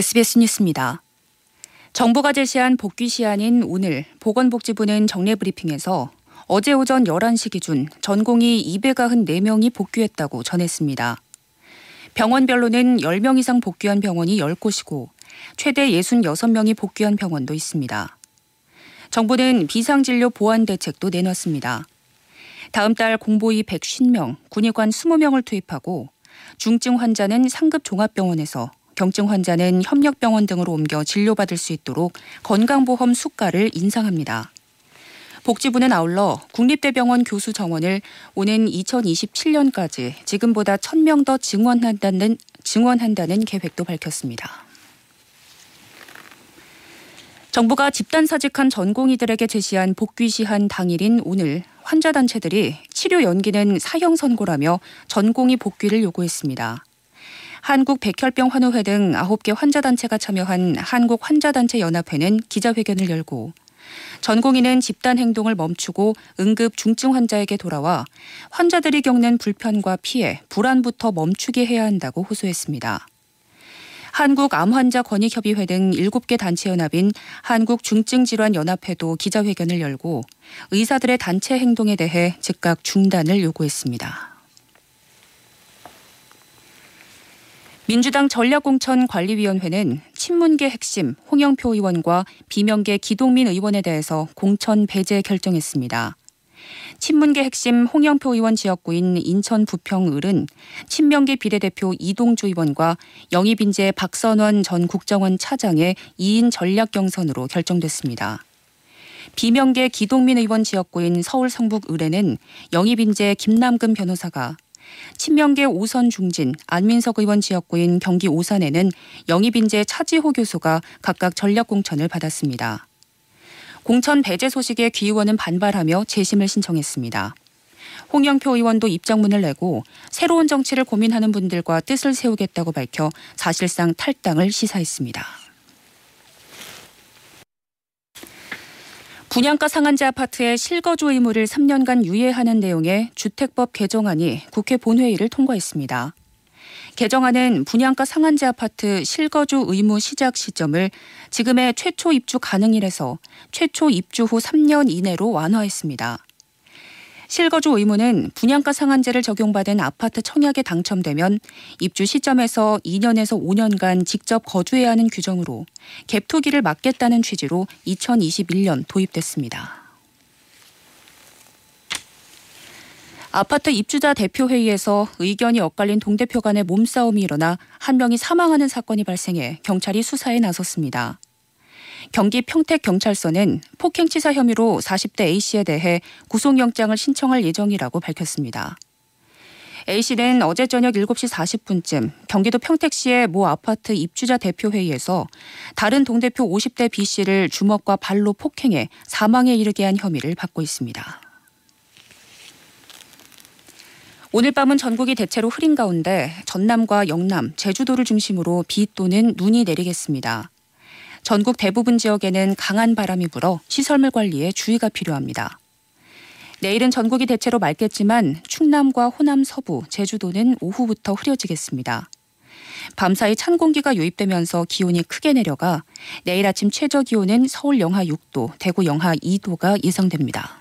SBS 뉴스입니다. 정부가 제시한 복귀 시한인 오늘 보건복지부는 정례 브리핑에서 어제 오전 11시 기준 전공이 294명이 복귀했다고 전했습니다. 병원별로는 10명 이상 복귀한 병원이 10곳이고 최대 66명이 복귀한 병원도 있습니다. 정부는 비상진료 보완 대책도 내놨습니다. 다음 달 공보위 150명, 군의관 20명을 투입하고 중증 환자는 상급 종합병원에서 경증 환자는 협력병원 등으로 옮겨 진료받을 수 있도록 건강보험 수가를 인상합니다. 복지부는 아울러 국립대병원 교수 정원을 오는 2027년까지 지금보다 1000명 더 증원한다는, 증원한다는 계획도 밝혔습니다. 정부가 집단 사직한 전공의들에게 제시한 복귀 시한 당일인 오늘 환자 단체들이 치료 연기는 사형 선고라며 전공의 복귀를 요구했습니다. 한국 백혈병 환우회 등 9개 환자단체가 참여한 한국환자단체연합회는 기자회견을 열고 전공의는 집단 행동을 멈추고 응급 중증 환자에게 돌아와 환자들이 겪는 불편과 피해, 불안부터 멈추게 해야 한다고 호소했습니다. 한국암환자권익협의회 등 7개 단체 연합인 한국중증질환연합회도 기자회견을 열고 의사들의 단체 행동에 대해 즉각 중단을 요구했습니다. 민주당 전략공천관리위원회는 친문계 핵심 홍영표 의원과 비명계 기동민 의원에 대해서 공천 배제 결정했습니다. 친문계 핵심 홍영표 의원 지역구인 인천 부평 을은 친명계 비례대표 이동주 의원과 영입인재 박선원 전 국정원 차장의 2인 전략 경선으로 결정됐습니다. 비명계 기동민 의원 지역구인 서울 성북 을에는 영입인재 김남근 변호사가 친명계 오선 중진, 안민석 의원 지역구인 경기 오산에는 영입인재 차지호 교수가 각각 전략공천을 받았습니다. 공천 배제 소식에 귀 의원은 반발하며 재심을 신청했습니다. 홍영표 의원도 입장문을 내고 새로운 정치를 고민하는 분들과 뜻을 세우겠다고 밝혀 사실상 탈당을 시사했습니다. 분양가 상한제 아파트의 실거주 의무를 3년간 유예하는 내용의 주택법 개정안이 국회 본회의를 통과했습니다. 개정안은 분양가 상한제 아파트 실거주 의무 시작 시점을 지금의 최초 입주 가능일에서 최초 입주 후 3년 이내로 완화했습니다. 실거주 의무는 분양가 상한제를 적용받은 아파트 청약에 당첨되면 입주 시점에서 2년에서 5년간 직접 거주해야 하는 규정으로 갭 투기를 막겠다는 취지로 2021년 도입됐습니다. 아파트 입주자 대표회의에서 의견이 엇갈린 동대표 간의 몸싸움이 일어나 한 명이 사망하는 사건이 발생해 경찰이 수사에 나섰습니다. 경기 평택경찰서는 폭행치사 혐의로 40대 A씨에 대해 구속영장을 신청할 예정이라고 밝혔습니다. A씨는 어제 저녁 7시 40분쯤 경기도 평택시의 모 아파트 입주자 대표회의에서 다른 동대표 50대 B씨를 주먹과 발로 폭행해 사망에 이르게 한 혐의를 받고 있습니다. 오늘 밤은 전국이 대체로 흐린 가운데 전남과 영남, 제주도를 중심으로 비 또는 눈이 내리겠습니다. 전국 대부분 지역에는 강한 바람이 불어 시설물 관리에 주의가 필요합니다. 내일은 전국이 대체로 맑겠지만 충남과 호남 서부, 제주도는 오후부터 흐려지겠습니다. 밤사이 찬 공기가 유입되면서 기온이 크게 내려가 내일 아침 최저 기온은 서울 영하 6도, 대구 영하 2도가 예상됩니다.